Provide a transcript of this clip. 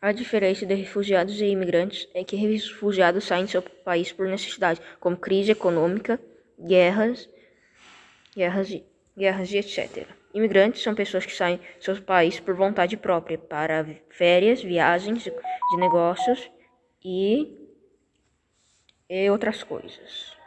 A diferença de refugiados e imigrantes é que refugiados saem do seu país por necessidade, como crise econômica, guerras, guerras, guerras e etc. Imigrantes são pessoas que saem do seu país por vontade própria, para férias, viagens de negócios e, e outras coisas.